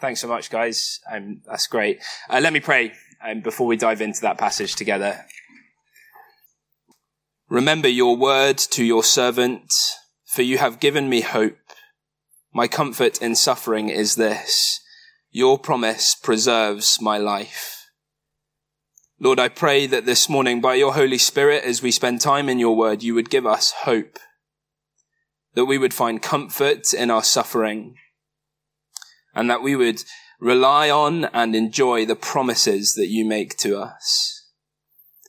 Thanks so much, guys. Um, that's great. Uh, let me pray um, before we dive into that passage together. Remember your word to your servant, for you have given me hope. My comfort in suffering is this. Your promise preserves my life. Lord, I pray that this morning by your Holy Spirit, as we spend time in your word, you would give us hope, that we would find comfort in our suffering, and that we would rely on and enjoy the promises that you make to us.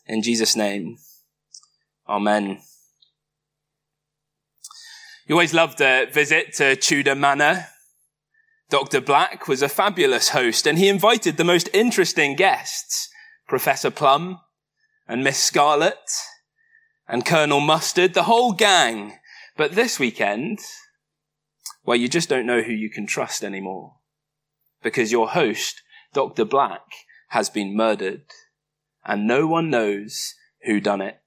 In Jesus' name, Amen. You always loved a visit to Tudor Manor. Dr. Black was a fabulous host and he invited the most interesting guests, Professor Plum and Miss Scarlet and Colonel Mustard, the whole gang. But this weekend, well, you just don't know who you can trust anymore because your host, Dr. Black, has been murdered and no one knows who done it.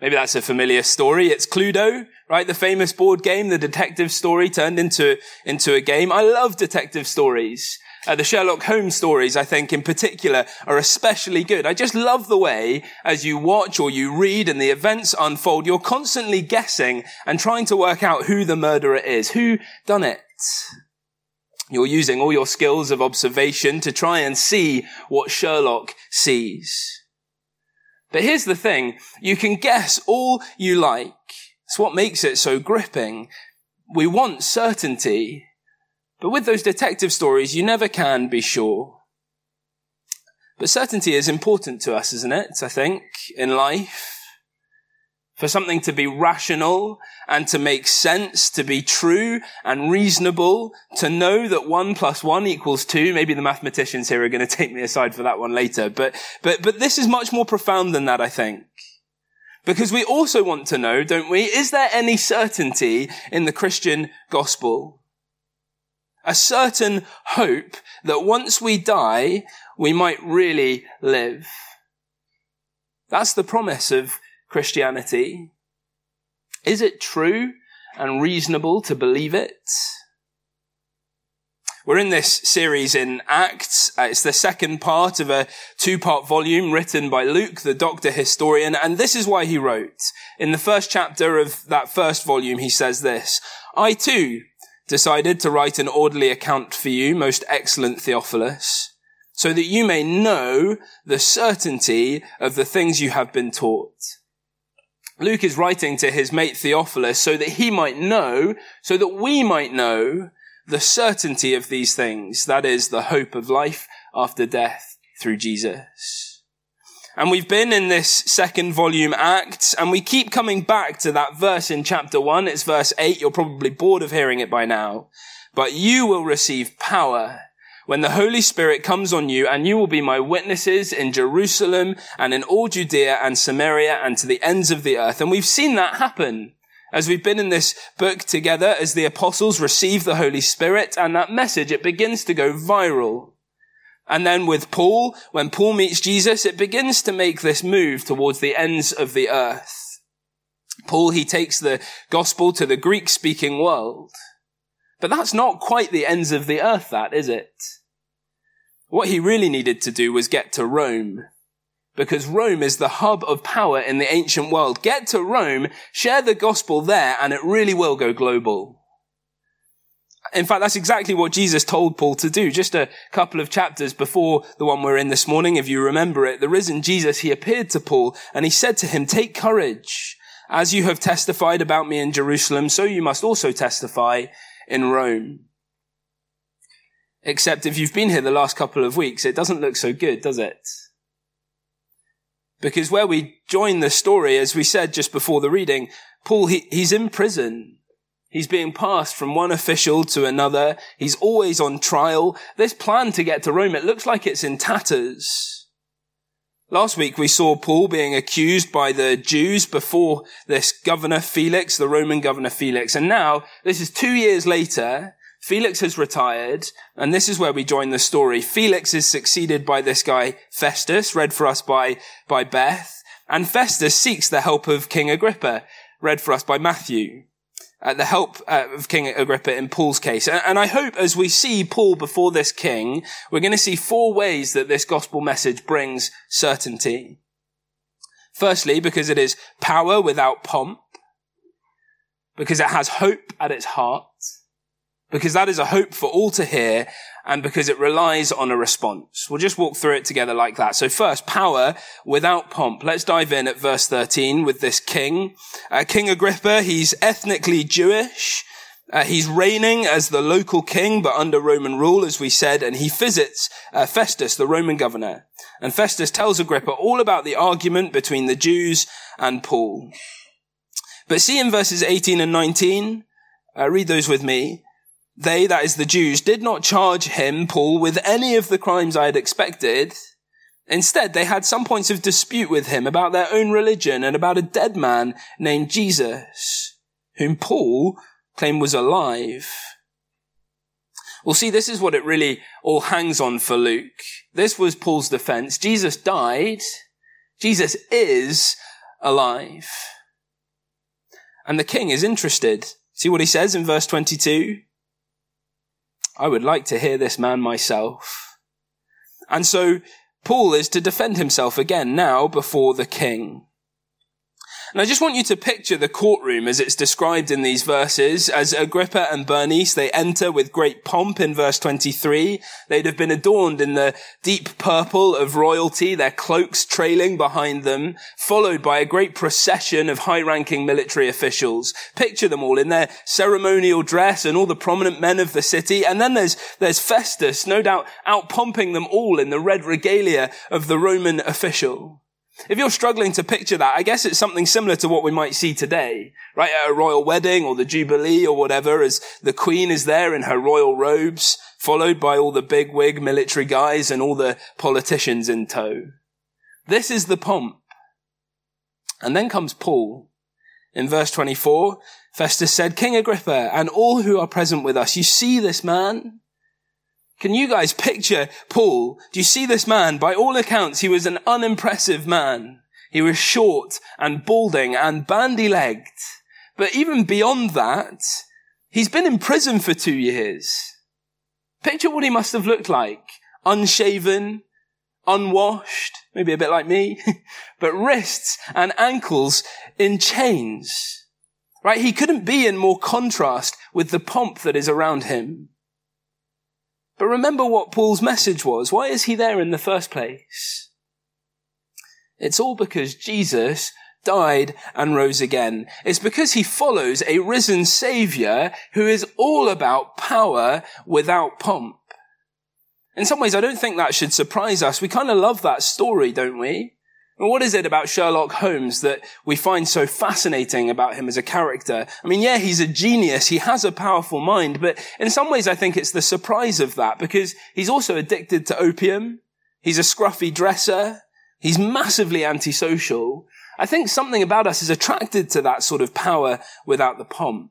Maybe that's a familiar story. It's Cluedo, right? The famous board game, the detective story turned into, into a game. I love detective stories. Uh, the Sherlock Holmes stories, I think, in particular, are especially good. I just love the way, as you watch or you read and the events unfold, you're constantly guessing and trying to work out who the murderer is, who done it. You're using all your skills of observation to try and see what Sherlock sees. But here's the thing. You can guess all you like. It's what makes it so gripping. We want certainty. But with those detective stories, you never can be sure. But certainty is important to us, isn't it? I think, in life for something to be rational and to make sense, to be true and reasonable, to know that one plus one equals two. Maybe the mathematicians here are going to take me aside for that one later, but, but, but this is much more profound than that, I think. Because we also want to know, don't we, is there any certainty in the Christian gospel? A certain hope that once we die, we might really live. That's the promise of Christianity? Is it true and reasonable to believe it? We're in this series in Acts. Uh, it's the second part of a two-part volume written by Luke, the doctor historian, and this is why he wrote. In the first chapter of that first volume, he says this, I too decided to write an orderly account for you, most excellent Theophilus, so that you may know the certainty of the things you have been taught Luke is writing to his mate Theophilus so that he might know, so that we might know the certainty of these things. That is the hope of life after death through Jesus. And we've been in this second volume Acts and we keep coming back to that verse in chapter one. It's verse eight. You're probably bored of hearing it by now, but you will receive power when the Holy Spirit comes on you and you will be my witnesses in Jerusalem and in all Judea and Samaria and to the ends of the earth. And we've seen that happen as we've been in this book together as the apostles receive the Holy Spirit and that message, it begins to go viral. And then with Paul, when Paul meets Jesus, it begins to make this move towards the ends of the earth. Paul, he takes the gospel to the Greek speaking world. But that's not quite the ends of the earth, that, is it? What he really needed to do was get to Rome. Because Rome is the hub of power in the ancient world. Get to Rome, share the gospel there, and it really will go global. In fact, that's exactly what Jesus told Paul to do. Just a couple of chapters before the one we're in this morning, if you remember it, the risen Jesus, he appeared to Paul and he said to him, take courage. As you have testified about me in Jerusalem, so you must also testify in Rome. Except if you've been here the last couple of weeks, it doesn't look so good, does it? Because where we join the story, as we said just before the reading, Paul, he, he's in prison. He's being passed from one official to another. He's always on trial. This plan to get to Rome, it looks like it's in tatters. Last week we saw Paul being accused by the Jews before this governor Felix, the Roman governor Felix. And now, this is two years later, Felix has retired, and this is where we join the story. Felix is succeeded by this guy, Festus, read for us by, by Beth, and Festus seeks the help of King Agrippa, read for us by Matthew. uh, the help uh, of King Agrippa in Paul's case. And I hope as we see Paul before this king, we're going to see four ways that this gospel message brings certainty. Firstly, because it is power without pomp, because it has hope at its heart, because that is a hope for all to hear, and because it relies on a response. We'll just walk through it together like that. So first, power without pomp. Let's dive in at verse 13 with this king. Uh, king Agrippa, he's ethnically Jewish. Uh, he's reigning as the local king, but under Roman rule, as we said, and he visits uh, Festus, the Roman governor. And Festus tells Agrippa all about the argument between the Jews and Paul. But see in verses 18 and 19, uh, read those with me. They, that is the Jews, did not charge him, Paul, with any of the crimes I had expected. Instead, they had some points of dispute with him about their own religion and about a dead man named Jesus, whom Paul claimed was alive. Well, see, this is what it really all hangs on for Luke. This was Paul's defense. Jesus died. Jesus is alive. And the king is interested. See what he says in verse 22? I would like to hear this man myself. And so Paul is to defend himself again now before the king. And I just want you to picture the courtroom as it's described in these verses. As Agrippa and Bernice, they enter with great pomp in verse 23. They'd have been adorned in the deep purple of royalty, their cloaks trailing behind them, followed by a great procession of high-ranking military officials. Picture them all in their ceremonial dress and all the prominent men of the city. And then there's, there's Festus, no doubt out pumping them all in the red regalia of the Roman official. If you're struggling to picture that, I guess it's something similar to what we might see today, right? At a royal wedding or the Jubilee or whatever, as the Queen is there in her royal robes, followed by all the big wig military guys and all the politicians in tow. This is the pomp. And then comes Paul. In verse 24, Festus said, King Agrippa and all who are present with us, you see this man? Can you guys picture Paul? Do you see this man? By all accounts, he was an unimpressive man. He was short and balding and bandy-legged. But even beyond that, he's been in prison for two years. Picture what he must have looked like. Unshaven, unwashed, maybe a bit like me, but wrists and ankles in chains. Right? He couldn't be in more contrast with the pomp that is around him. But remember what Paul's message was. Why is he there in the first place? It's all because Jesus died and rose again. It's because he follows a risen savior who is all about power without pomp. In some ways, I don't think that should surprise us. We kind of love that story, don't we? What is it about Sherlock Holmes that we find so fascinating about him as a character? I mean, yeah, he's a genius. He has a powerful mind, but in some ways, I think it's the surprise of that because he's also addicted to opium. He's a scruffy dresser. He's massively antisocial. I think something about us is attracted to that sort of power without the pomp.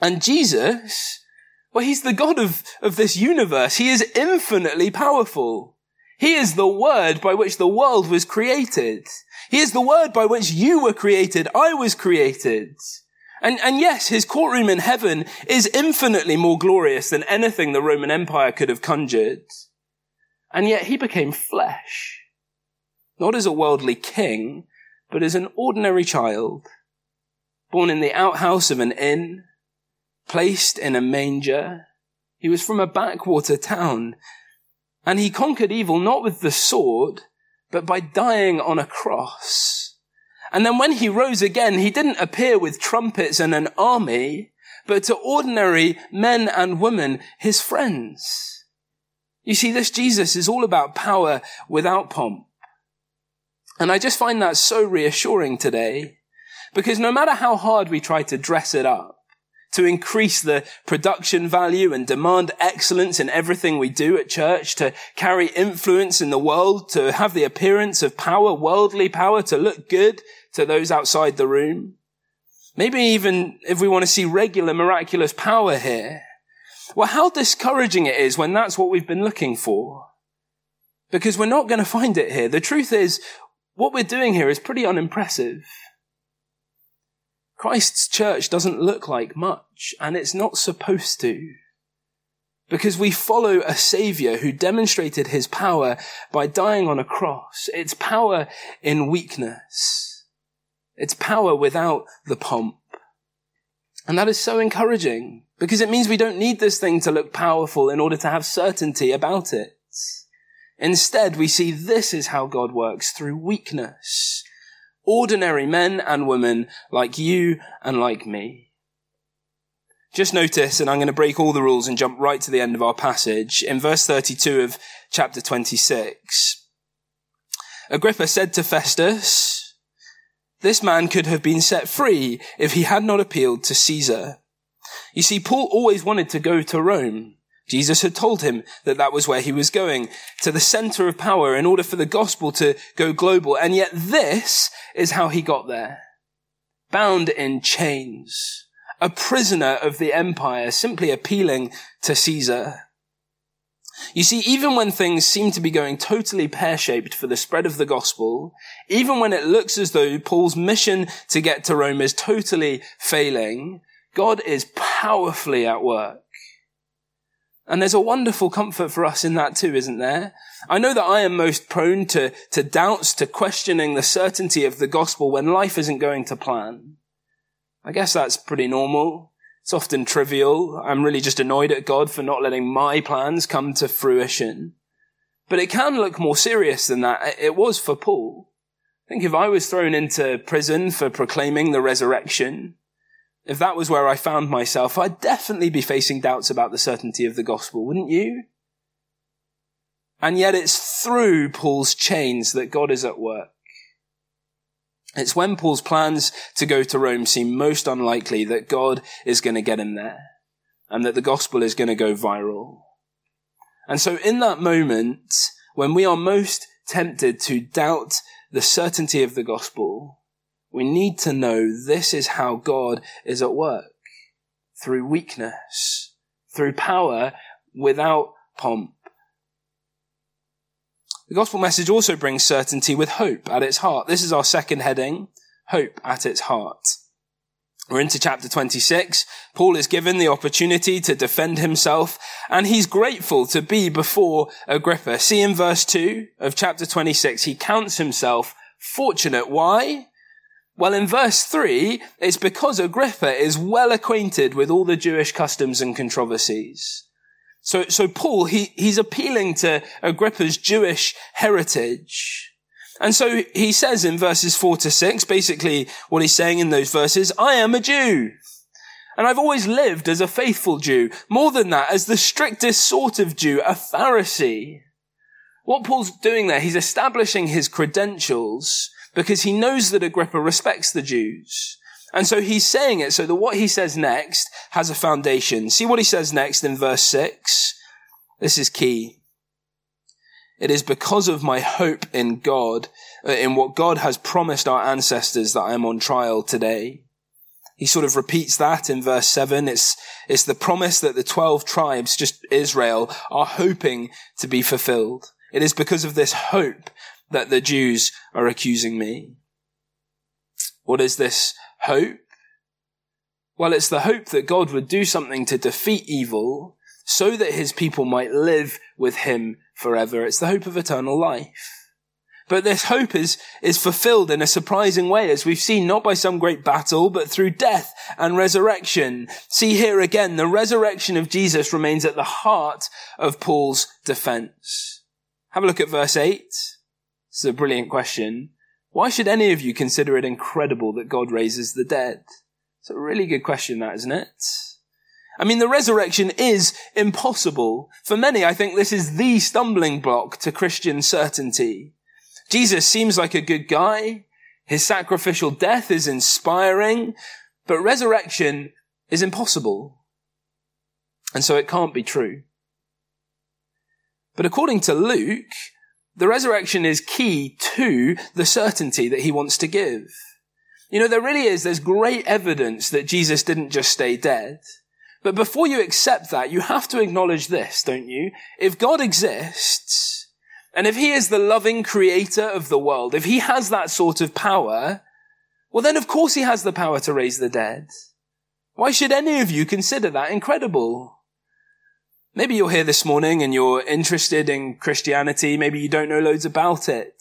And Jesus, well, he's the God of, of this universe. He is infinitely powerful. He is the word by which the world was created. He is the word by which you were created. I was created. And, and yes, his courtroom in heaven is infinitely more glorious than anything the Roman Empire could have conjured. And yet he became flesh. Not as a worldly king, but as an ordinary child. Born in the outhouse of an inn, placed in a manger. He was from a backwater town and he conquered evil not with the sword, but by dying on a cross. And then when he rose again, he didn't appear with trumpets and an army, but to ordinary men and women, his friends. You see, this Jesus is all about power without pomp. And I just find that so reassuring today, because no matter how hard we try to dress it up, to increase the production value and demand excellence in everything we do at church, to carry influence in the world, to have the appearance of power, worldly power, to look good to those outside the room. Maybe even if we want to see regular miraculous power here. Well, how discouraging it is when that's what we've been looking for. Because we're not going to find it here. The truth is, what we're doing here is pretty unimpressive. Christ's church doesn't look like much, and it's not supposed to. Because we follow a savior who demonstrated his power by dying on a cross. It's power in weakness. It's power without the pomp. And that is so encouraging because it means we don't need this thing to look powerful in order to have certainty about it. Instead, we see this is how God works through weakness. Ordinary men and women like you and like me. Just notice, and I'm going to break all the rules and jump right to the end of our passage. In verse 32 of chapter 26, Agrippa said to Festus, this man could have been set free if he had not appealed to Caesar. You see, Paul always wanted to go to Rome. Jesus had told him that that was where he was going, to the center of power in order for the gospel to go global. And yet this is how he got there. Bound in chains, a prisoner of the empire, simply appealing to Caesar. You see, even when things seem to be going totally pear-shaped for the spread of the gospel, even when it looks as though Paul's mission to get to Rome is totally failing, God is powerfully at work. And there's a wonderful comfort for us in that too, isn't there? I know that I am most prone to, to doubts, to questioning the certainty of the gospel when life isn't going to plan. I guess that's pretty normal. It's often trivial. I'm really just annoyed at God for not letting my plans come to fruition. But it can look more serious than that. It was for Paul. I think if I was thrown into prison for proclaiming the resurrection, if that was where I found myself, I'd definitely be facing doubts about the certainty of the gospel, wouldn't you? And yet it's through Paul's chains that God is at work. It's when Paul's plans to go to Rome seem most unlikely that God is going to get him there and that the gospel is going to go viral. And so in that moment, when we are most tempted to doubt the certainty of the gospel, we need to know this is how God is at work. Through weakness, through power without pomp. The gospel message also brings certainty with hope at its heart. This is our second heading, hope at its heart. We're into chapter 26. Paul is given the opportunity to defend himself and he's grateful to be before Agrippa. See in verse 2 of chapter 26, he counts himself fortunate. Why? Well, in verse 3, it's because Agrippa is well acquainted with all the Jewish customs and controversies. So, so Paul, he, he's appealing to Agrippa's Jewish heritage. And so he says in verses 4 to 6, basically what he's saying in those verses, I am a Jew. And I've always lived as a faithful Jew. More than that, as the strictest sort of Jew, a Pharisee. What Paul's doing there, he's establishing his credentials because he knows that Agrippa respects the Jews. And so he's saying it so that what he says next has a foundation. See what he says next in verse 6? This is key. It is because of my hope in God, uh, in what God has promised our ancestors that I am on trial today. He sort of repeats that in verse 7. It's, it's the promise that the 12 tribes, just Israel, are hoping to be fulfilled. It is because of this hope that the Jews are accusing me. What is this hope? Well, it's the hope that God would do something to defeat evil so that his people might live with him forever. It's the hope of eternal life. But this hope is, is fulfilled in a surprising way, as we've seen, not by some great battle, but through death and resurrection. See here again, the resurrection of Jesus remains at the heart of Paul's defense. Have a look at verse 8. Is a brilliant question. Why should any of you consider it incredible that God raises the dead? It's a really good question, that, isn't it? I mean, the resurrection is impossible. For many, I think this is the stumbling block to Christian certainty. Jesus seems like a good guy. His sacrificial death is inspiring, but resurrection is impossible. And so it can't be true. But according to Luke, the resurrection is key to the certainty that he wants to give. You know, there really is, there's great evidence that Jesus didn't just stay dead. But before you accept that, you have to acknowledge this, don't you? If God exists, and if he is the loving creator of the world, if he has that sort of power, well then of course he has the power to raise the dead. Why should any of you consider that incredible? Maybe you're here this morning and you're interested in Christianity. Maybe you don't know loads about it.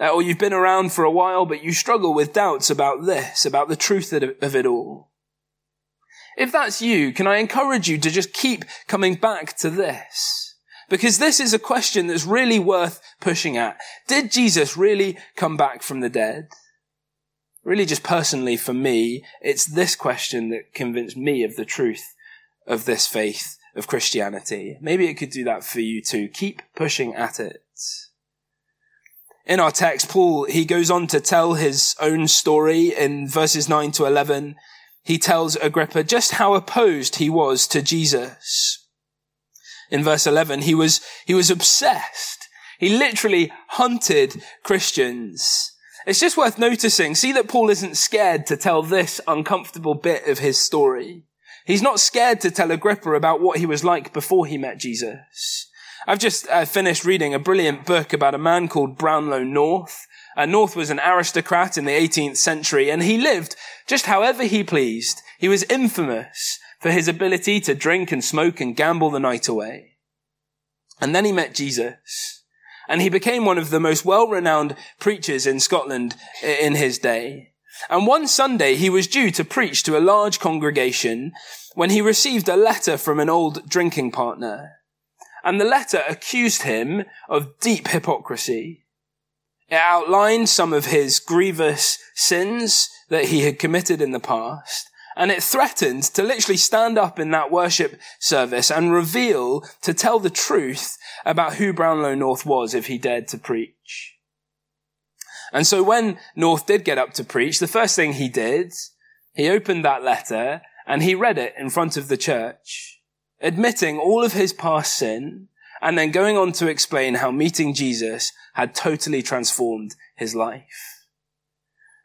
Uh, or you've been around for a while, but you struggle with doubts about this, about the truth of it all. If that's you, can I encourage you to just keep coming back to this? Because this is a question that's really worth pushing at. Did Jesus really come back from the dead? Really just personally for me, it's this question that convinced me of the truth of this faith of Christianity. Maybe it could do that for you too. Keep pushing at it. In our text, Paul, he goes on to tell his own story in verses 9 to 11 he tells Agrippa just how opposed he was to Jesus. In verse 11, he was, he was obsessed. He literally hunted Christians. It's just worth noticing. See that Paul isn't scared to tell this uncomfortable bit of his story. He's not scared to tell Agrippa about what he was like before he met Jesus. I've just uh, finished reading a brilliant book about a man called Brownlow North. Uh, North was an aristocrat in the 18th century, and he lived just however he pleased. He was infamous for his ability to drink and smoke and gamble the night away. And then he met Jesus, and he became one of the most well-renowned preachers in Scotland in his day. And one Sunday he was due to preach to a large congregation when he received a letter from an old drinking partner. And the letter accused him of deep hypocrisy. It outlined some of his grievous sins that he had committed in the past. And it threatened to literally stand up in that worship service and reveal, to tell the truth about who Brownlow North was if he dared to preach. And so when North did get up to preach, the first thing he did, he opened that letter and he read it in front of the church, admitting all of his past sin and then going on to explain how meeting Jesus had totally transformed his life.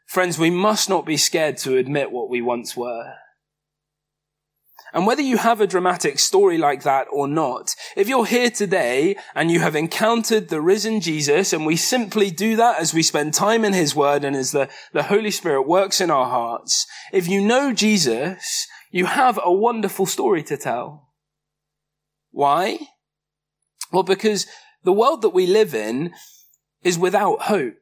Friends, we must not be scared to admit what we once were. And whether you have a dramatic story like that or not, if you're here today and you have encountered the risen Jesus, and we simply do that as we spend time in his word and as the, the Holy Spirit works in our hearts, if you know Jesus, you have a wonderful story to tell. Why? Well, because the world that we live in is without hope.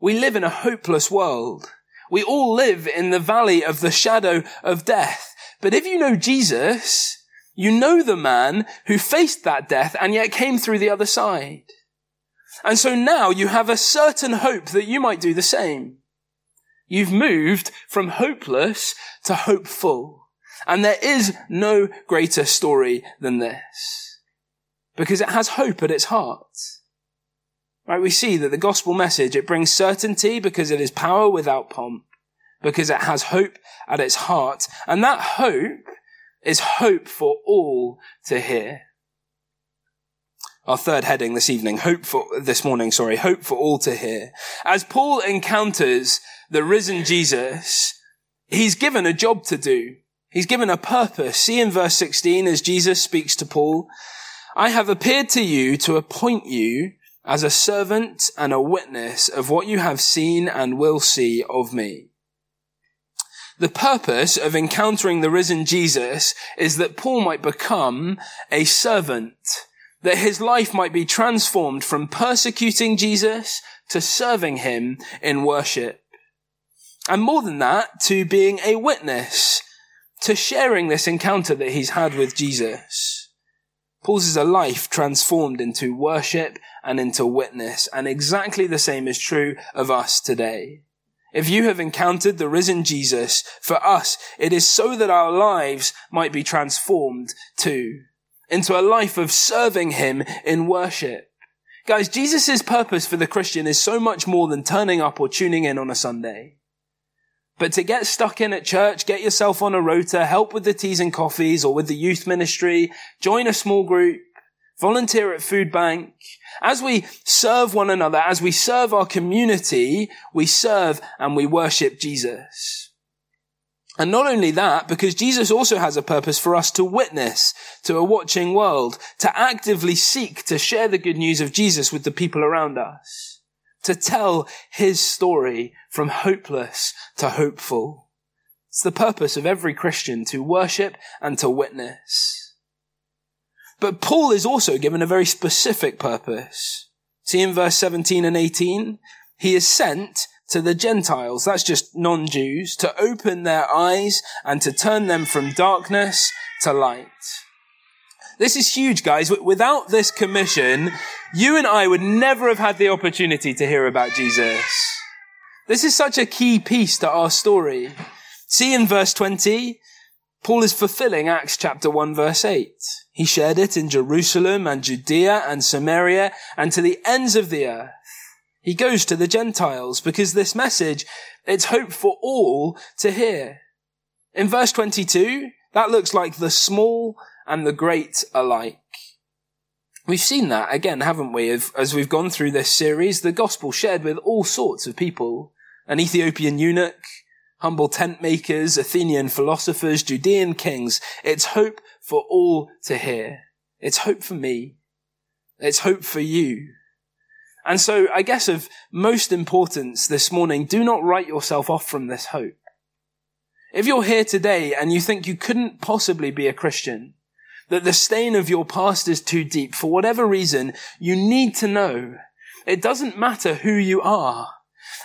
We live in a hopeless world. We all live in the valley of the shadow of death. But if you know Jesus, you know the man who faced that death and yet came through the other side. And so now you have a certain hope that you might do the same. You've moved from hopeless to hopeful. And there is no greater story than this because it has hope at its heart. Right? We see that the gospel message, it brings certainty because it is power without pomp, because it has hope at its heart. And that hope is hope for all to hear. Our third heading this evening, hope for, this morning, sorry, hope for all to hear. As Paul encounters the risen Jesus, he's given a job to do. He's given a purpose. See in verse 16 as Jesus speaks to Paul, I have appeared to you to appoint you as a servant and a witness of what you have seen and will see of me. The purpose of encountering the risen Jesus is that Paul might become a servant, that his life might be transformed from persecuting Jesus to serving him in worship. And more than that, to being a witness, to sharing this encounter that he's had with Jesus. Paul's is a life transformed into worship and into witness, and exactly the same is true of us today. If you have encountered the risen Jesus, for us, it is so that our lives might be transformed too, into a life of serving Him in worship. Guys, Jesus' purpose for the Christian is so much more than turning up or tuning in on a Sunday. But to get stuck in at church, get yourself on a rota, help with the teas and coffees or with the youth ministry, join a small group, volunteer at food bank. As we serve one another, as we serve our community, we serve and we worship Jesus. And not only that, because Jesus also has a purpose for us to witness to a watching world, to actively seek to share the good news of Jesus with the people around us. to tell his story from hopeless to hopeful. It's the purpose of every Christian to worship and to witness. But Paul is also given a very specific purpose. See in verse 17 and 18, he is sent to the Gentiles, that's just non-Jews, to open their eyes and to turn them from darkness to light. This is huge, guys. Without this commission, you and I would never have had the opportunity to hear about Jesus. This is such a key piece to our story. See in verse 20, Paul is fulfilling Acts chapter 1 verse 8. He shared it in Jerusalem and Judea and Samaria and to the ends of the earth. He goes to the Gentiles because this message, it's hope for all to hear. In verse 22, that looks like the small and the great alike. We've seen that again, haven't we? As we've gone through this series, the gospel shared with all sorts of people. An Ethiopian eunuch, humble tent makers, Athenian philosophers, Judean kings. It's hope for all to hear. It's hope for me. It's hope for you. And so I guess of most importance this morning, do not write yourself off from this hope. If you're here today and you think you couldn't possibly be a Christian, that the stain of your past is too deep, for whatever reason, you need to know it doesn't matter who you are.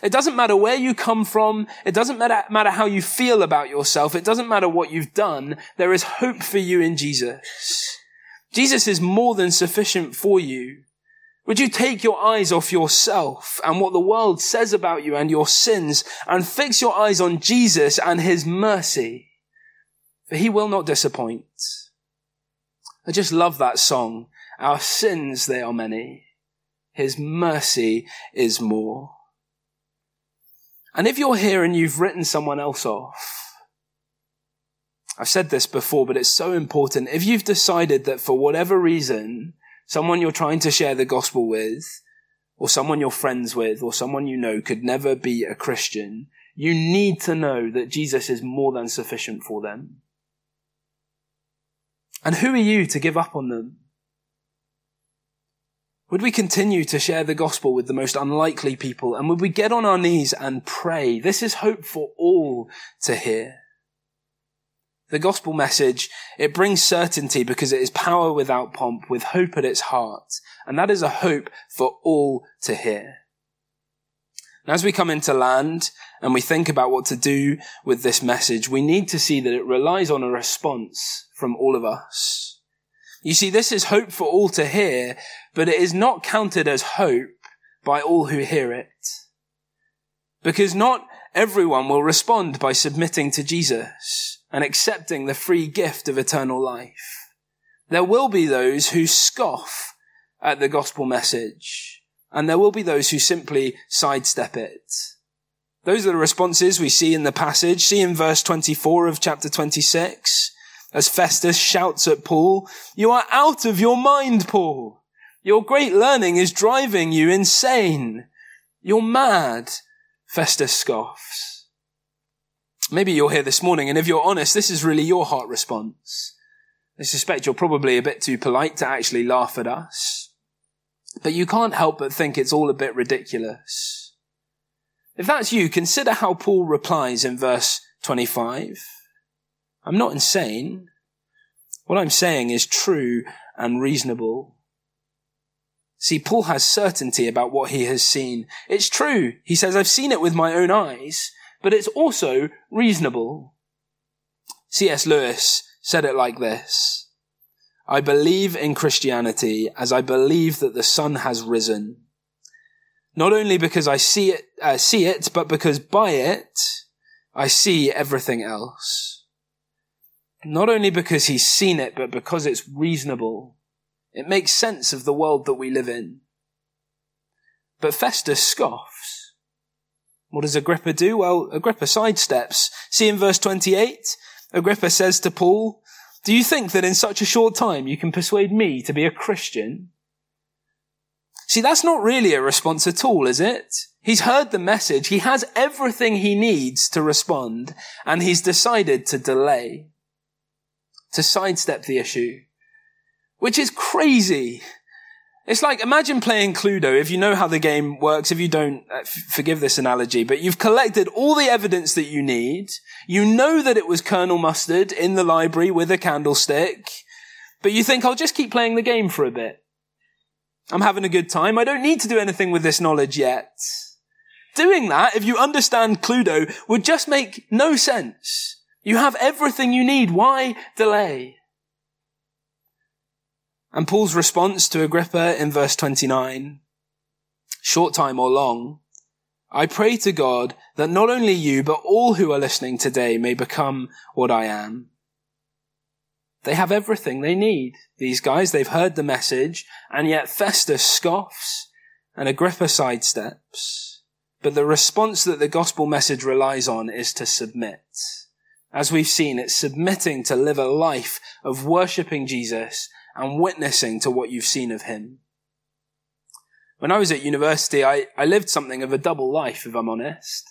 It doesn't matter where you come from. It doesn't matter, matter how you feel about yourself. It doesn't matter what you've done. There is hope for you in Jesus. Jesus is more than sufficient for you. Would you take your eyes off yourself and what the world says about you and your sins and fix your eyes on Jesus and his mercy? For he will not disappoint. I just love that song. Our sins, they are many. His mercy is more. And if you're here and you've written someone else off, I've said this before, but it's so important. If you've decided that for whatever reason, someone you're trying to share the gospel with, or someone you're friends with, or someone you know could never be a Christian, you need to know that Jesus is more than sufficient for them. And who are you to give up on them? Would we continue to share the gospel with the most unlikely people? And would we get on our knees and pray? This is hope for all to hear. The gospel message, it brings certainty because it is power without pomp, with hope at its heart. And that is a hope for all to hear. And as we come into land and we think about what to do with this message, we need to see that it relies on a response from all of us. You see, this is hope for all to hear, but it is not counted as hope by all who hear it. Because not everyone will respond by submitting to Jesus and accepting the free gift of eternal life. There will be those who scoff at the gospel message, and there will be those who simply sidestep it. Those are the responses we see in the passage. See in verse 24 of chapter 26, as Festus shouts at Paul, You are out of your mind, Paul. Your great learning is driving you insane. You're mad, Festus scoffs. Maybe you're here this morning, and if you're honest, this is really your heart response. I suspect you're probably a bit too polite to actually laugh at us. But you can't help but think it's all a bit ridiculous. If that's you, consider how Paul replies in verse 25. I'm not insane. What I'm saying is true and reasonable. See, Paul has certainty about what he has seen. It's true. He says, I've seen it with my own eyes but it's also reasonable. C.S. Lewis said it like this. I believe in Christianity as I believe that the sun has risen. Not only because I see it, uh, see it, but because by it, I see everything else. Not only because he's seen it, but because it's reasonable. It makes sense of the world that we live in. But Festus scoffs. What does Agrippa do? Well, Agrippa sidesteps. See in verse 28, Agrippa says to Paul, do you think that in such a short time you can persuade me to be a Christian? See, that's not really a response at all, is it? He's heard the message. He has everything he needs to respond, and he's decided to delay, to sidestep the issue, which is crazy. It's like, imagine playing Cluedo. If you know how the game works, if you don't, uh, forgive this analogy, but you've collected all the evidence that you need. You know that it was Colonel Mustard in the library with a candlestick, but you think, I'll just keep playing the game for a bit. I'm having a good time. I don't need to do anything with this knowledge yet. Doing that, if you understand Cluedo, would just make no sense. You have everything you need. Why delay? And Paul's response to Agrippa in verse 29, short time or long, I pray to God that not only you, but all who are listening today may become what I am. They have everything they need. These guys, they've heard the message, and yet Festus scoffs and Agrippa sidesteps. But the response that the gospel message relies on is to submit. As we've seen, it's submitting to live a life of worshipping Jesus and witnessing to what you've seen of him. When I was at university, I, I lived something of a double life, if I'm honest.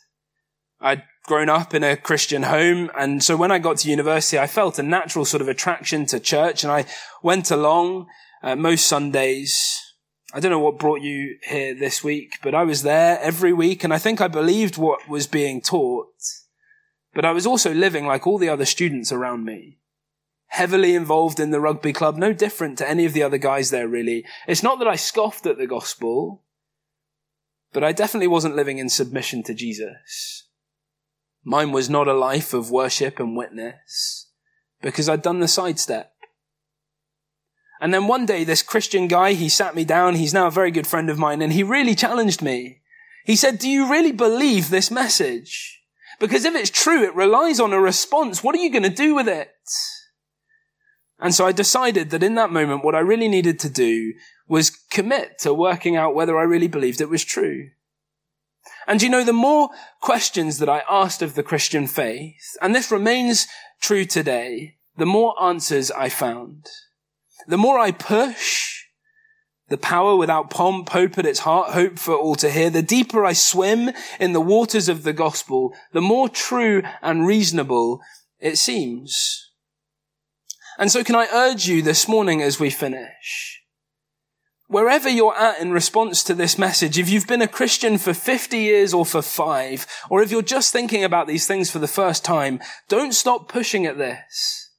I'd grown up in a Christian home, and so when I got to university, I felt a natural sort of attraction to church, and I went along uh, most Sundays. I don't know what brought you here this week, but I was there every week, and I think I believed what was being taught. But I was also living like all the other students around me heavily involved in the rugby club, no different to any of the other guys there, really. It's not that I scoffed at the gospel, but I definitely wasn't living in submission to Jesus. Mine was not a life of worship and witness because I'd done the sidestep. And then one day, this Christian guy, he sat me down. He's now a very good friend of mine and he really challenged me. He said, do you really believe this message? Because if it's true, it relies on a response. What are you going to do with it? And so I decided that in that moment, what I really needed to do was commit to working out whether I really believed it was true. And you know, the more questions that I asked of the Christian faith, and this remains true today, the more answers I found. The more I push, the power without pomp, hope at its heart, hope for all to hear, the deeper I swim in the waters of the gospel, the more true and reasonable it seems. And so can I urge you this morning as we finish? Wherever you're at in response to this message, if you've been a Christian for 50 years or for five, or if you're just thinking about these things for the first time, don't stop pushing at this.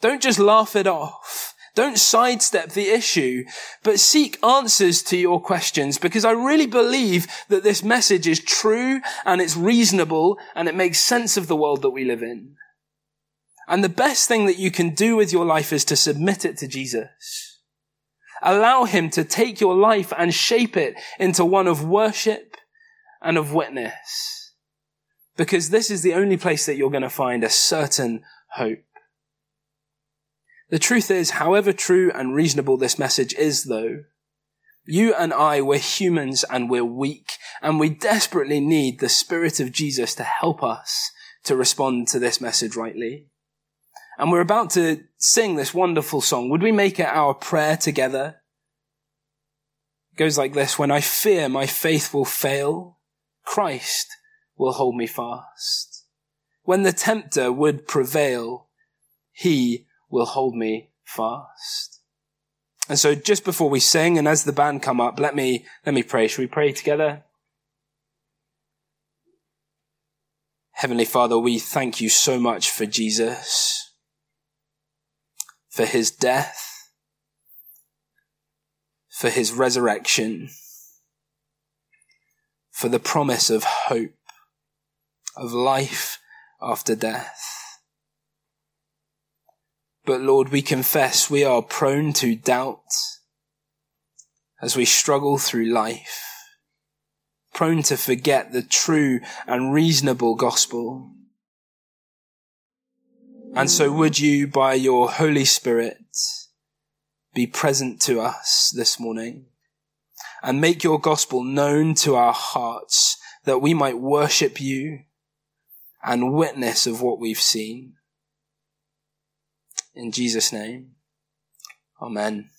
Don't just laugh it off. Don't sidestep the issue, but seek answers to your questions because I really believe that this message is true and it's reasonable and it makes sense of the world that we live in. And the best thing that you can do with your life is to submit it to Jesus. Allow him to take your life and shape it into one of worship and of witness. Because this is the only place that you're going to find a certain hope. The truth is, however true and reasonable this message is though, you and I, we're humans and we're weak and we desperately need the Spirit of Jesus to help us to respond to this message rightly. And we're about to sing this wonderful song. Would we make it our prayer together? It goes like this. When I fear my faith will fail, Christ will hold me fast. When the tempter would prevail, he will hold me fast. And so just before we sing and as the band come up, let me, let me pray. Shall we pray together? Heavenly Father, we thank you so much for Jesus for his death, for his resurrection, for the promise of hope, of life after death. But Lord, we confess we are prone to doubt as we struggle through life, prone to forget the true and reasonable gospel. And so would you, by your Holy Spirit, be present to us this morning and make your gospel known to our hearts that we might worship you and witness of what we've seen. In Jesus' name, Amen.